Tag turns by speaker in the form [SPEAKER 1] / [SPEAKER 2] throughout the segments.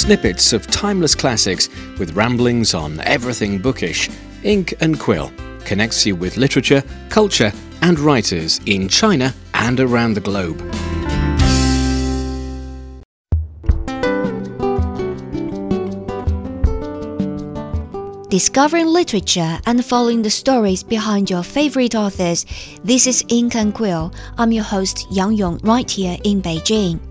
[SPEAKER 1] Snippets of timeless classics with ramblings on everything bookish, Ink and Quill connects you with literature, culture, and writers in China and around the globe.
[SPEAKER 2] Discovering literature and following the stories behind your favorite authors. This is Ink and Quill. I'm your host Yang Yong right here in Beijing.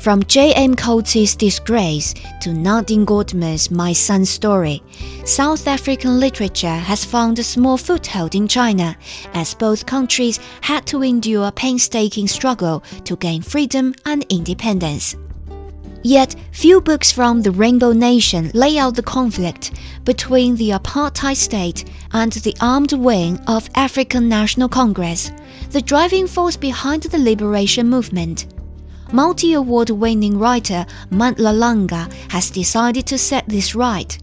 [SPEAKER 2] From J.M. Coetzee's Disgrace to Nadine Gordimer's My Son's Story, South African literature has found a small foothold in China as both countries had to endure a painstaking struggle to gain freedom and independence. Yet, few books from the Rainbow Nation lay out the conflict between the apartheid state and the armed wing of African National Congress, the driving force behind the liberation movement. Multi award winning writer Mandla Langa has decided to set this right.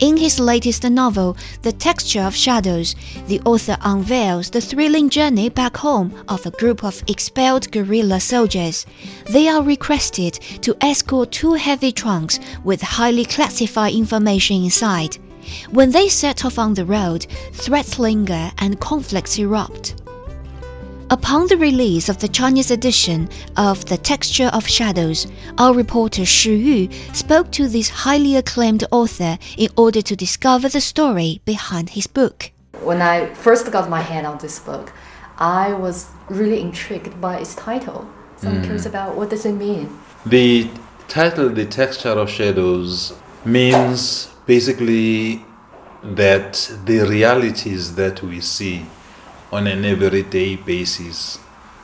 [SPEAKER 2] In his latest novel, The Texture of Shadows, the author unveils the thrilling journey back home of a group of expelled guerrilla soldiers. They are requested to escort two heavy trunks with highly classified information inside. When they set off on the road, threats linger and conflicts erupt. Upon the release of the Chinese edition of The Texture of Shadows, our reporter Shi Yu spoke to this highly acclaimed author in order to discover the story behind his book.
[SPEAKER 3] When I first got my hand on this book, I was really intrigued by its title. So I'm hmm. curious about what does it mean?
[SPEAKER 4] The title, The Texture of Shadows, means basically that the realities that we see on an everyday basis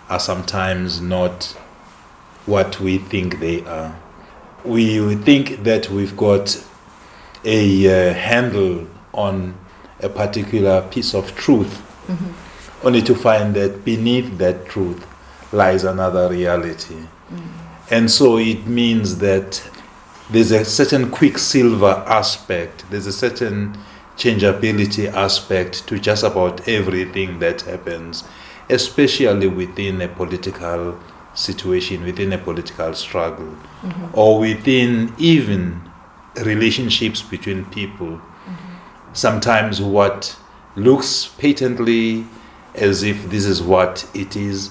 [SPEAKER 4] are sometimes not what we think they are. We think that we've got a uh, handle on a particular piece of truth, only to find that beneath that truth lies another reality. And so it means that there's a certain quicksilver aspect, there's a certain changeability aspect to just about everything that happens, especially within a political situation, within a political struggle, mm-hmm. or within even relationships between people. Mm-hmm. Sometimes what looks patently as if this is what it is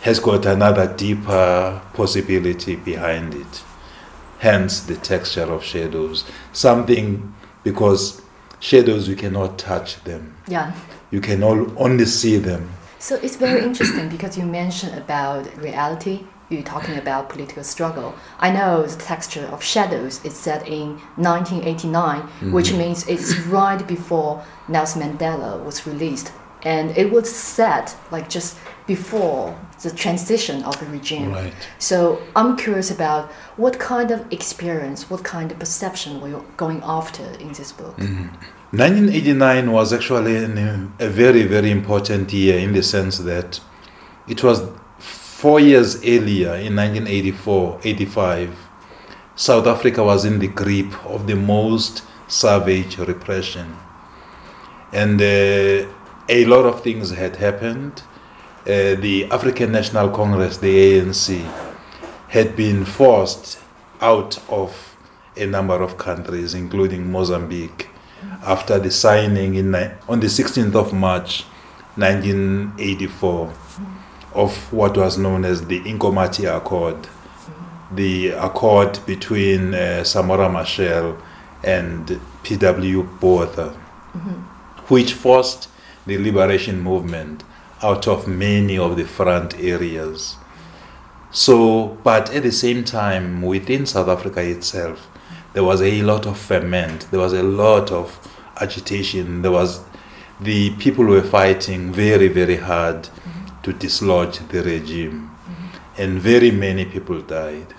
[SPEAKER 4] has got another deeper possibility behind it. Hence the texture of shadows. Something because shadows you cannot touch them.
[SPEAKER 3] Yeah.
[SPEAKER 4] You can all, only see them.
[SPEAKER 3] So it's very interesting because you mentioned about reality. You're talking about political struggle. I know the texture of shadows is set in 1989, which mm-hmm. means it's right before Nelson Mandela was released, and it was set like just before the transition of the regime.
[SPEAKER 4] Right.
[SPEAKER 3] So I'm curious about what kind of experience, what kind of perception were you going after in this book?
[SPEAKER 4] 1989 was actually an, a very, very important year in the sense that it was four years earlier in 1984 85. South Africa was in the grip of the most savage repression. And uh, a lot of things had happened. Uh, the African National Congress, the ANC, had been forced out of a number of countries, including Mozambique, after the signing in, on the 16th of March 1984 of what was known as the Inkomati Accord, the accord between uh, Samora Machel and P.W. Botha, which forced the liberation movement out of many of the front areas. So, but at the same time, within South Africa itself, there was a lot of ferment, there was a lot of agitation, there was the people were fighting very, very hard to dislodge the regime, and very many people died.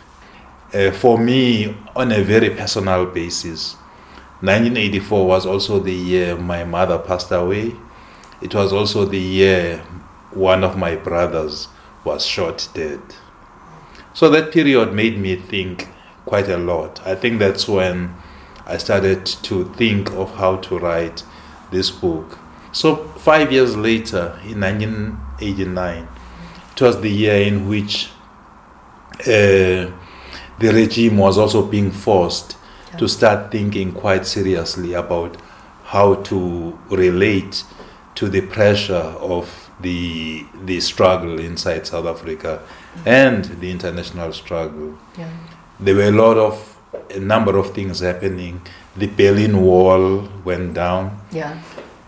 [SPEAKER 4] Uh, for me, on a very personal basis, 1984 was also the year my mother passed away. It was also the year one of my brothers was shot dead. So that period made me think quite a lot. I think that's when I started to think of how to write this book. So, five years later, in 1989, it was the year in which uh, the regime was also being forced to start thinking quite seriously about how to relate to the pressure of the the struggle inside South Africa and the international struggle.
[SPEAKER 3] Yeah.
[SPEAKER 4] There were a lot of a number of things happening. The Berlin Wall went down,
[SPEAKER 3] Yeah.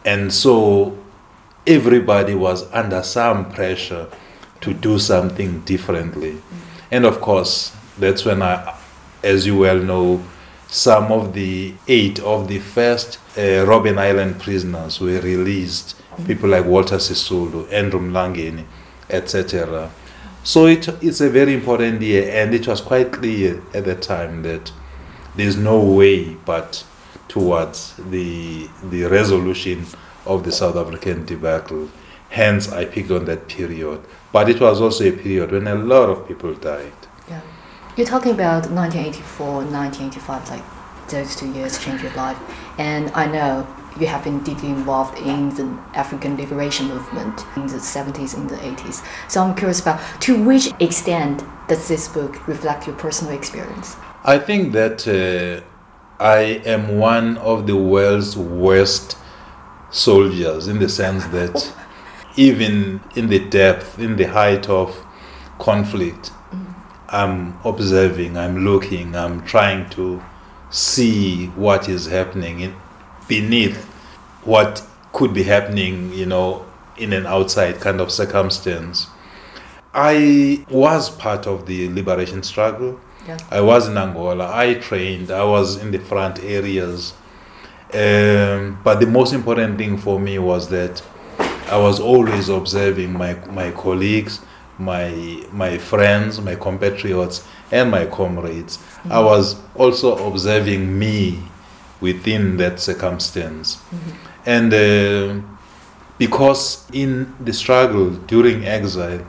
[SPEAKER 4] and so everybody was under some pressure to do something differently. Mm. And of course, that's when I, as you well know, some of the eight of the first uh, Robben Island prisoners were released. People like Walter Sisulu, Andrew Mlangeni, etc. So it, it's a very important year, and it was quite clear at the time that there's no way but towards the the resolution of the South African debacle. Hence, I picked on that period. But it was also a period when a lot of people died.
[SPEAKER 3] You're talking about 1984, 1985, like those two years changed your life. And I know you have been deeply involved in the African liberation movement in the 70s and the 80s. So I'm curious about to which extent does this book reflect your personal experience?
[SPEAKER 4] I think that uh, I am one of the world's worst soldiers in the sense that even in the depth, in the height of conflict, I'm observing, I'm looking, I'm trying to see what is happening in, beneath what could be happening, you know, in an outside kind of circumstance. I was part of the liberation struggle.
[SPEAKER 3] Yeah.
[SPEAKER 4] I was in Angola. I trained. I was in the front areas. Um, but the most important thing for me was that I was always observing my, my colleagues, my my friends, my compatriots, and my comrades. I mm-hmm. was also observing me within that circumstance, mm-hmm. and uh, because in the struggle during exile,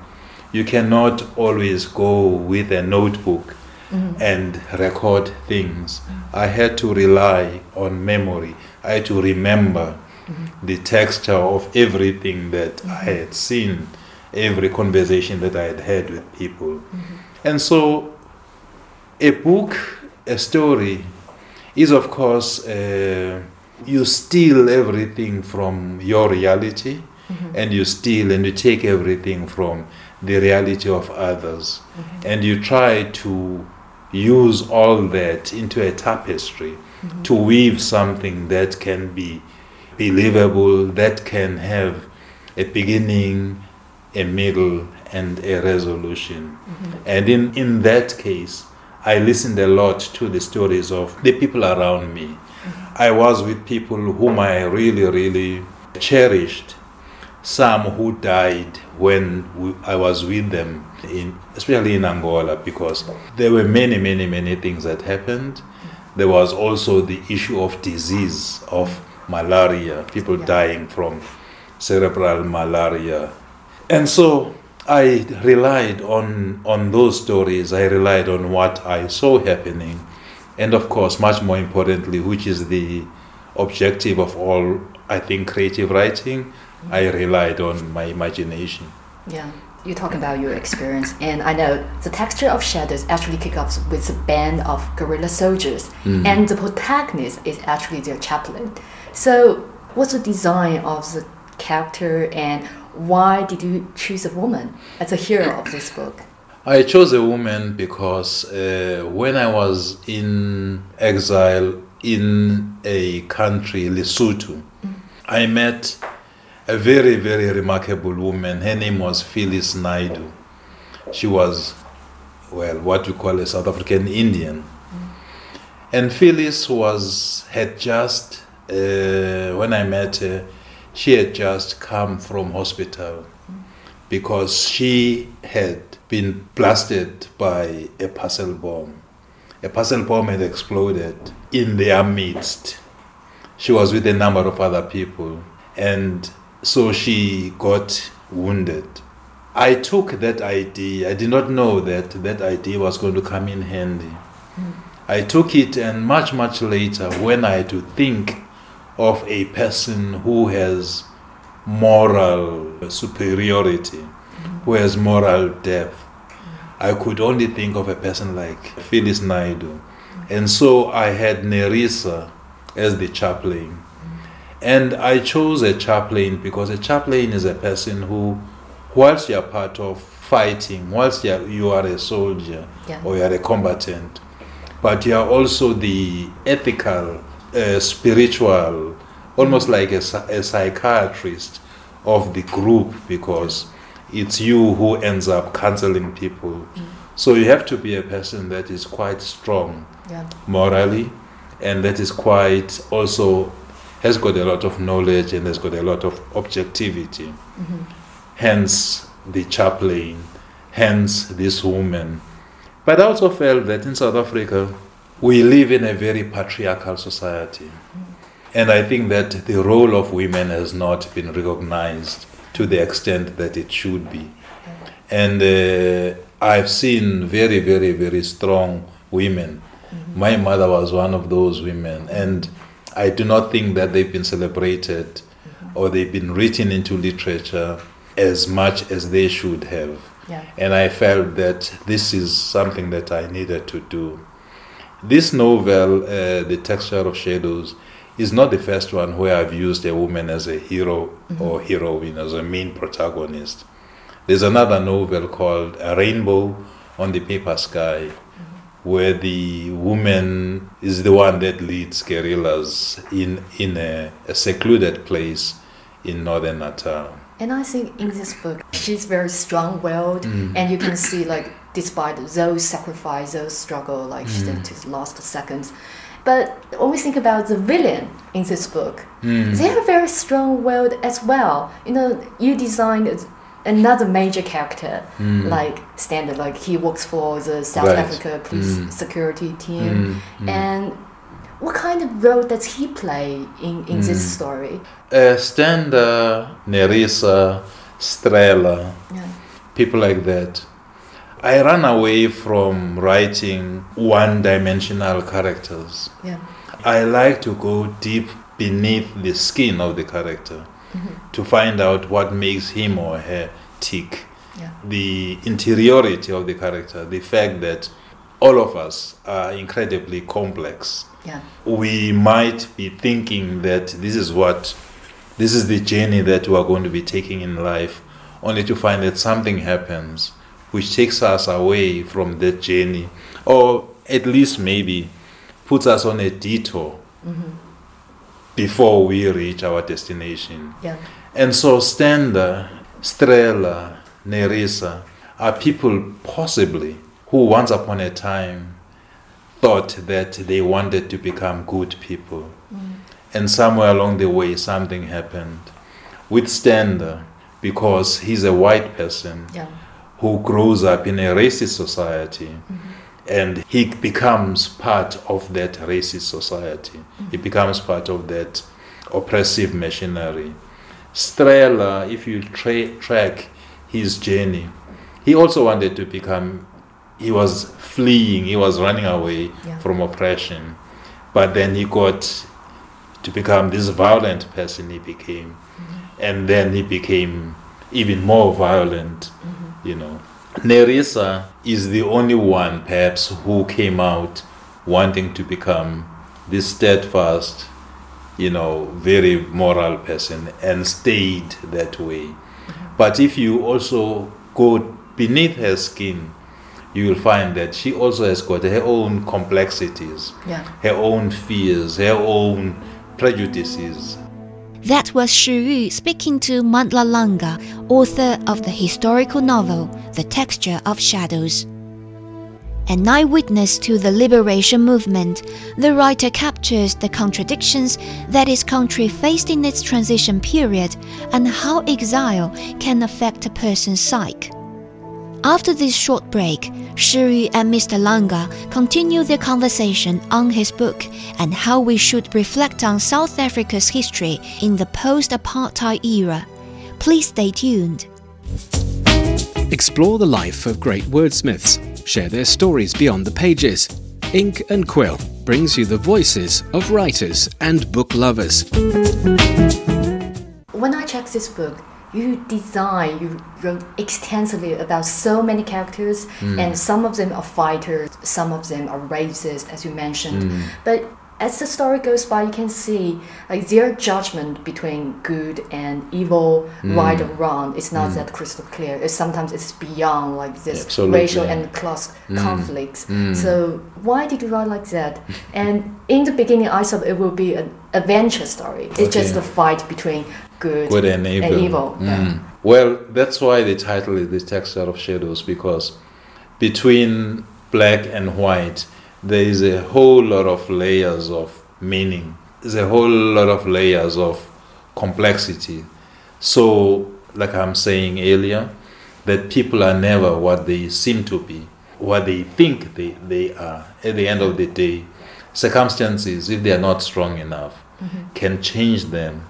[SPEAKER 4] you cannot always go with a notebook mm-hmm. and record things. I had to rely on memory. I had to remember the texture of everything that I had seen, every conversation that I had had with people. Mm-hmm. And so, a book, a story, is of course, uh, you steal everything from your reality mm-hmm. and you steal and you take everything from the reality of others. Mm-hmm. And you try to use all that into a tapestry to weave something that can be believable, that can have a beginning, a middle, and a resolution. Mm-hmm. And in, in that case, I listened a lot to the stories of the people around me. Mm-hmm. I was with people whom I really, really cherished. Some who died when we, I was with them, in, especially in Angola, because there were many, many, many things that happened. There was also the issue of disease, of malaria, people dying from cerebral malaria. And so I relied on, on those stories, I relied on what I saw happening, and of course, much more importantly, which is the objective of all, I think, creative writing, I relied on my imagination.
[SPEAKER 3] Yeah, you talk about your experience, and I know the texture of shadows actually kick off with a band of guerrilla soldiers, mm-hmm. and the protagonist is actually their chaplain. So, what's the design of the character, and why did you choose a woman as a hero of this book?
[SPEAKER 4] I chose a woman because uh, when I was in exile in a country, Lesotho, I met a very, very remarkable woman. Her name was Phyllis Naidoo. She was, well, what we call a South African Indian. And Phyllis was had just, uh, when I met her, she had just come from hospital because she had been blasted by a parcel bomb. A parcel bomb had exploded in their midst. She was with a number of other people, and so she got wounded. I took that idea, I did not know that that idea was going to come in handy. Hmm. I took it, and much, much later, when I had to think of a person who has moral superiority, who has moral depth, I could only think of a person like Phyllis Naidoo. And so I had Nerissa as the chaplain. And I chose a chaplain because a chaplain is a person who, whilst you're part of fighting, whilst you're, you are a soldier
[SPEAKER 3] Yeah.
[SPEAKER 4] or you're a combatant, but you are also the ethical, uh, spiritual, almost like a, a psychiatrist of the group because it's you who ends up counseling people. So you have to be a person that is quite strong
[SPEAKER 3] Yeah.
[SPEAKER 4] morally and that is quite also has got a lot of knowledge and has got a lot of objectivity. Hence the chaplain, hence this woman. But I also felt that in South Africa we live in a very patriarchal society. And I think that the role of women has not been recognized to the extent that it should be. And uh, I've seen very, very, very strong women. My mother was one of those women. And I do not think that they've been celebrated or they've been written into literature as much as they should have.
[SPEAKER 3] Yeah.
[SPEAKER 4] And I felt that this is something that I needed to do. This novel, uh, The Texture of Shadows, is not the first one where I've used a woman as a hero or heroine, as a main protagonist. There's another novel called A Rainbow on the Paper Sky, where the woman is the one that leads guerrillas in, in a, a secluded place in northern Natal.
[SPEAKER 3] And I think in this book, she's very strong-willed,
[SPEAKER 4] Mm.
[SPEAKER 3] and you can see like despite those sacrifice, those struggle, like she
[SPEAKER 4] Mm.
[SPEAKER 3] said, to the last seconds. But when we think about the villain in this book,
[SPEAKER 4] Mm.
[SPEAKER 3] they are very strong-willed as well. You know, you designed another major character, like Standard, like he works for the South
[SPEAKER 4] Mm. Right.
[SPEAKER 3] Africa police
[SPEAKER 4] Mm.
[SPEAKER 3] security team,
[SPEAKER 4] Mm, mm.
[SPEAKER 3] and what kind of role does he play in, in this
[SPEAKER 4] Mm.
[SPEAKER 3] story?
[SPEAKER 4] Uh, Stenda, Nerissa, Strela,
[SPEAKER 3] Yeah.
[SPEAKER 4] people like that. I ran away from writing one dimensional characters.
[SPEAKER 3] Yeah.
[SPEAKER 4] I like to go deep beneath the skin of the character mm-hmm. to find out what makes him or her tick.
[SPEAKER 3] Yeah.
[SPEAKER 4] The interiority of the character, the fact that all of us are incredibly complex
[SPEAKER 3] Yeah.
[SPEAKER 4] we might be thinking that this is what this is the journey that we are going to be taking in life only to find that something happens which takes us away from that journey or at least maybe puts us on a detour before we reach our destination
[SPEAKER 3] Yeah.
[SPEAKER 4] and so Stenda, Strela, Nerissa are people possibly who once upon a time thought that they wanted to become good people. Mm. And somewhere along the way, something happened with Stenda because he's a white person
[SPEAKER 3] Yeah.
[SPEAKER 4] Who grows up in a racist society and he becomes part of that racist society. He becomes part of that oppressive machinery. Strela, if you tra- track his journey, he also wanted to become, he was fleeing, he was running away
[SPEAKER 3] Yeah.
[SPEAKER 4] from oppression. But then he got to become this violent person he became. Mm-hmm. And then he became even more violent, mm-hmm. You know. Nerissa is the only one, perhaps, who came out wanting to become this steadfast, you know, very moral person and stayed that way. But if you also go beneath her skin, you will find that she also has got her own complexities,
[SPEAKER 3] Yeah.
[SPEAKER 4] her own fears, her own prejudices.
[SPEAKER 2] That was Shi Yu speaking to Mandla Langa, author of the historical novel The Texture of Shadows. An eyewitness to the liberation movement, the writer captures the contradictions that his country faced in its transition period and how exile can affect a person's psyche. After this short break, Shiyu and Mr. Langa continue their conversation on his book and how we should reflect on South Africa's history in the post apartheid era. Please stay tuned.
[SPEAKER 1] Explore the life of great wordsmiths, share their stories beyond the pages. Ink and Quill brings you the voices of writers and book lovers.
[SPEAKER 3] This book, you design, you wrote extensively about so many characters,
[SPEAKER 4] Mm.
[SPEAKER 3] and some of them are fighters, some of them are racist, as you mentioned.
[SPEAKER 4] Mm.
[SPEAKER 3] But as the story goes by, you can see like their judgment between good and evil,
[SPEAKER 4] Mm.
[SPEAKER 3] right or wrong. It's not that crystal clear. It's, sometimes it's beyond like this
[SPEAKER 4] Absolutely.
[SPEAKER 3] racial and class
[SPEAKER 4] Mm.
[SPEAKER 3] conflicts.
[SPEAKER 4] Mm.
[SPEAKER 3] So why did you write like that? and in the beginning, I thought it would be an adventure story. It's just a fight between good,
[SPEAKER 4] good and evil.
[SPEAKER 3] and evil. yeah.
[SPEAKER 4] Mm. Well, that's why the title is The Texture of Shadows, because between black and white, there is a whole lot of layers of meaning. There's a whole lot of layers of complexity. So, like I'm saying earlier, that people are never what they seem to be, what they think they, they are. At the end of the day, circumstances, if they are not strong enough, mm-hmm. can change them.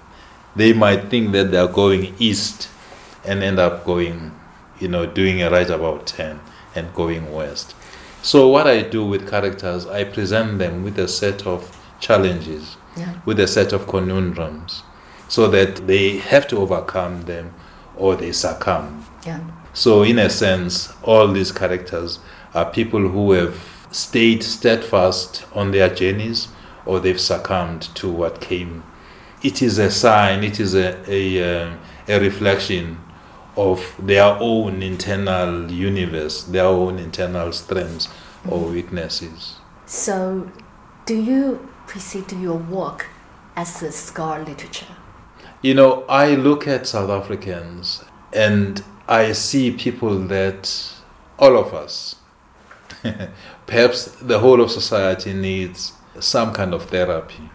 [SPEAKER 4] They might think that they are going east and end up going, you know, doing a right about 10 and going west. So, what I do with characters, I present them with a set of challenges,
[SPEAKER 3] Yeah.
[SPEAKER 4] with a set of conundrums, so that they have to overcome them or they succumb.
[SPEAKER 3] Yeah.
[SPEAKER 4] So, in a sense, all these characters are people who have stayed steadfast on their journeys or they've succumbed to what came. It is a sign, it is a, a, uh, a reflection of their own internal universe, their own internal strengths or weaknesses.
[SPEAKER 3] So, do you perceive your work as a scar literature?
[SPEAKER 4] You know, I look at South Africans and I see people that all of us, perhaps the whole of society needs some kind of therapy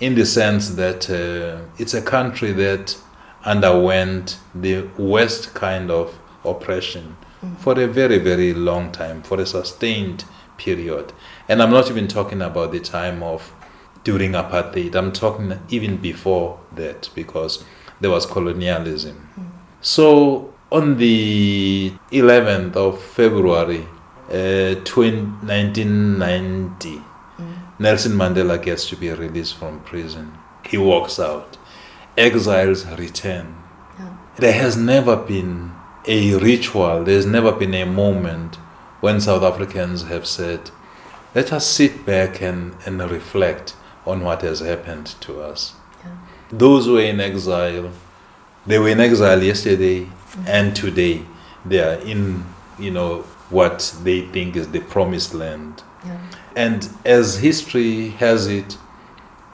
[SPEAKER 4] in the sense that uh, it's a country that underwent the worst kind of oppression for a very, very long time, for a sustained period. And I'm not even talking about the time of during apartheid, I'm talking even before that because there was colonialism. So on the 11th of February, uh, 20, 1990, Nelson Mandela gets to be released from prison. He walks out. Exiles return.
[SPEAKER 3] Yeah.
[SPEAKER 4] There has never been a ritual, there's never been a moment when South Africans have said, let us sit back and, and reflect on what has happened to us.
[SPEAKER 3] Yeah.
[SPEAKER 4] Those who are in exile, they were in exile yesterday mm-hmm. and today. They are in, you know, what they think is the promised land.
[SPEAKER 3] Yeah.
[SPEAKER 4] And as history has it,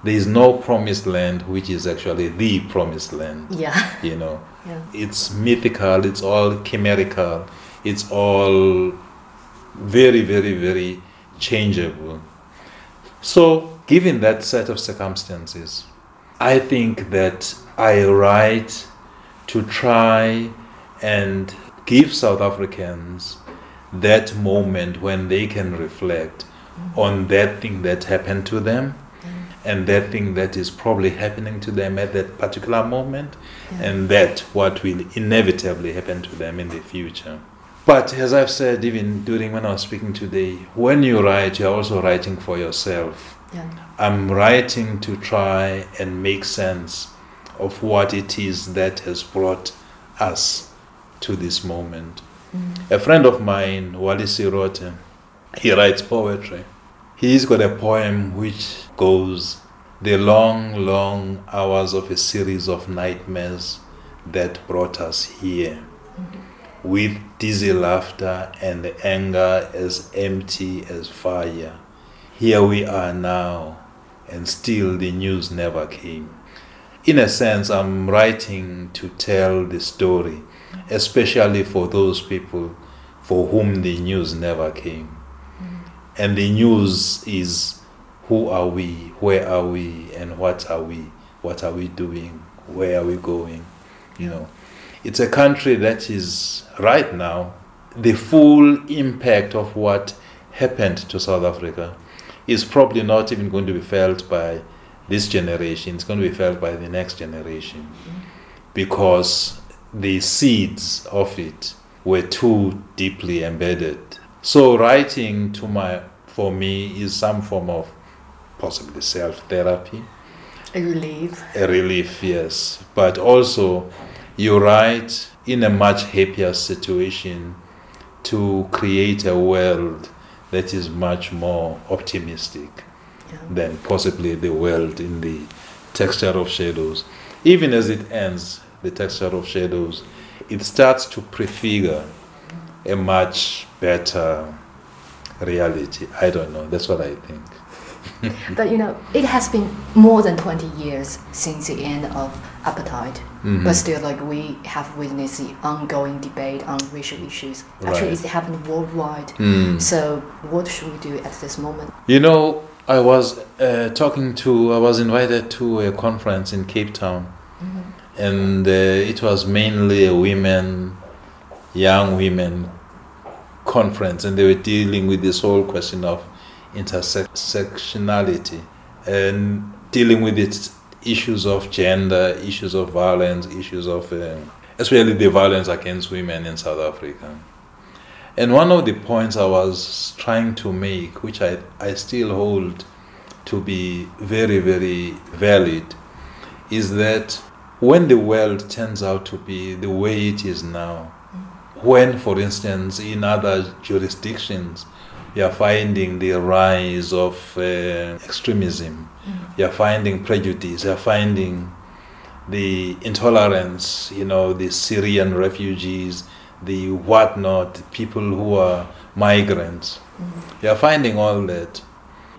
[SPEAKER 4] there is no promised land which is actually the promised land.
[SPEAKER 3] Yeah.
[SPEAKER 4] You know,
[SPEAKER 3] Yeah.
[SPEAKER 4] it's mythical, it's all chimerical, it's all very, very, very changeable. So, given that set of circumstances, I think that I write to try and give South Africans that moment when they can reflect mm-hmm. on that thing that happened to them and that thing that is probably happening to them at that particular moment
[SPEAKER 3] Yeah.
[SPEAKER 4] and that what will inevitably happen to them in the future. But as I've said, even during when I was speaking today, when you write, you're also writing for yourself.
[SPEAKER 3] Yeah.
[SPEAKER 4] I'm writing to try and make sense of what it is that has brought us to this moment. Mm. A friend of mine, Wally Serote, he writes poetry. He's got a poem which goes, The long, long hours of a series of nightmares that brought us here, with dizzy laughter and anger as empty as fire. Here we are now, and still the news never came. In a sense, I'm writing to tell the story, especially for those people for whom the news never came. And the news is who are we, where are we, and what are we, what are we doing, where are we going, you know. It's a country that is right now the full impact of what happened to South Africa is probably not even going to be felt by this generation, it's going to be felt by the next generation. Because the seeds of it were too deeply embedded. So writing to my for me is some form of possibly self therapy,
[SPEAKER 3] A relief.
[SPEAKER 4] a relief, yes, but also you write in a much happier situation to create a world that is much more optimistic
[SPEAKER 3] Yeah.
[SPEAKER 4] than possibly the world in the texture of shadows. Even as it ends, the texture of shadows, it starts to prefigure a much better reality. I don't know. That's what I think.
[SPEAKER 3] But you know, it has been more than 20 years since the end of apartheid.
[SPEAKER 4] Mm-hmm.
[SPEAKER 3] But still, like we have witnessed the ongoing debate on racial issues. Actually,
[SPEAKER 4] Right.
[SPEAKER 3] it's happening worldwide.
[SPEAKER 4] Mm.
[SPEAKER 3] So, what should we do at this moment?
[SPEAKER 4] You know, I was uh, talking to, I was invited to a conference in Cape Town, and uh, it was mainly women, young women conference, and they were dealing with this whole question of intersectionality and dealing with its issues of gender, issues of violence, issues of, uh, especially the violence against women in South Africa. And one of the points I was trying to make, which I, I still hold to be very, very valid, is that when the world turns out to be the way it is now, when, for instance, in other jurisdictions, you are finding the rise of uh, extremism, mm. you are finding prejudice, you are finding the intolerance, you know, the Syrian refugees, the whatnot, people who are migrants. Mm-hmm. You are finding all that.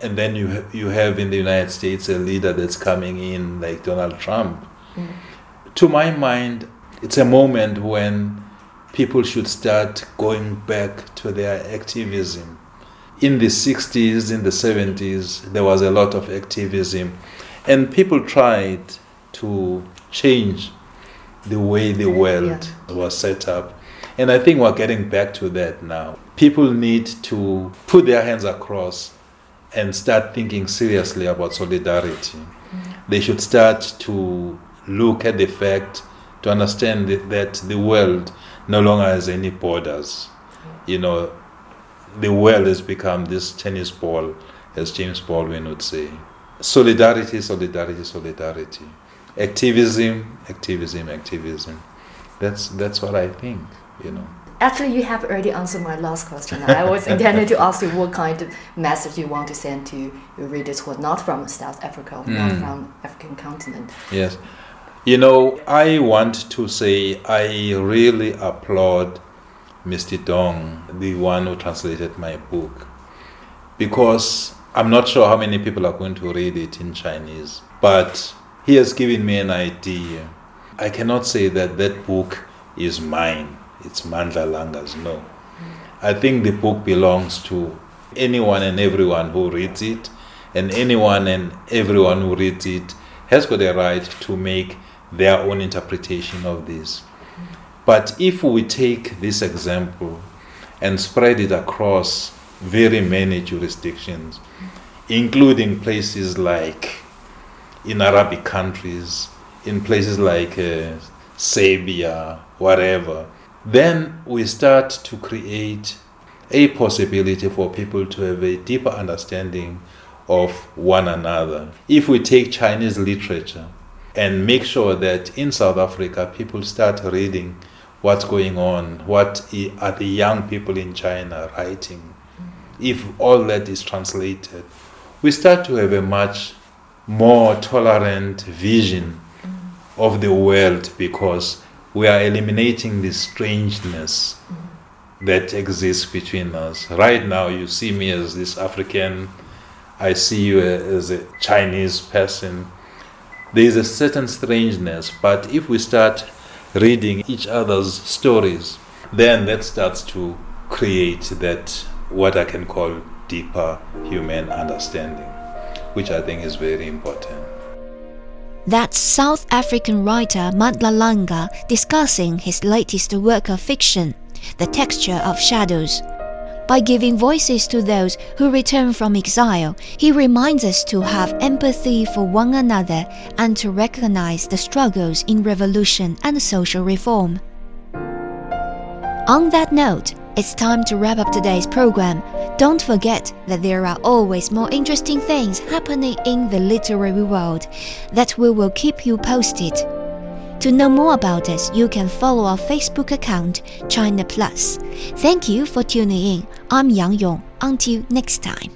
[SPEAKER 4] And then you, you have in the United States a leader that's coming in like Donald Trump. Mm. To my mind, it's a moment when people should start going back to their activism. In the 60s, in the 70s, there was a lot of activism, and people tried to change the way the world was set up. And I think we're getting back to that now. People need to put their hands across and start thinking seriously about solidarity. Mm-hmm. They should start to look at the fact, to understand that- that the world no longer has any borders. You know, the world has become this tennis ball, as James Baldwin would say. Solidarity, solidarity, solidarity. Activism, activism, activism. That's that's what I think. You know.
[SPEAKER 3] Actually, you have already answered my last question. I was intended to ask you what kind of message you want to send to your readers who are not from South Africa, or not
[SPEAKER 4] Mm.
[SPEAKER 3] from African continent.
[SPEAKER 4] Yes. You know, I want to say I really applaud Mr. Dong, the one who translated my book, because I'm not sure how many people are going to read it in Chinese, but he has given me an idea. I cannot say that that book is mine, it's Mandla Langa's, no. I think the book belongs to anyone and everyone who reads it, and anyone and everyone who reads it has got a right to make their own interpretation of this. But if we take this example and spread it across very many jurisdictions, including places like in Arabic countries, in places like uh, Serbia, whatever, then we start to create a possibility for people to have a deeper understanding of one another. If we take Chinese literature and make sure that in South Africa people start reading what's going on, what are the young people in China writing, if all that is translated, we start to have a much more tolerant vision of the world because we are eliminating the strangeness that exists between us. Right now, you see me as this African, I see you as a Chinese person. There is a certain strangeness, but if we start reading each other's stories, then that starts to create that what I can call deeper human understanding, which I think is very important.
[SPEAKER 2] That's South African writer Mandla Langa discussing his latest work of fiction, The Texture of Shadows. By giving voices to those who return from exile, he reminds us to have empathy for one another and to recognize the struggles in revolution and social reform. On that note, it's time to wrap up today's program. Don't forget that there are always more interesting things happening in the literary world that we will keep you posted. To know more about us, you can follow our Facebook account, China Plus. Thank you for tuning in. I'm Yang Yong. Until next time.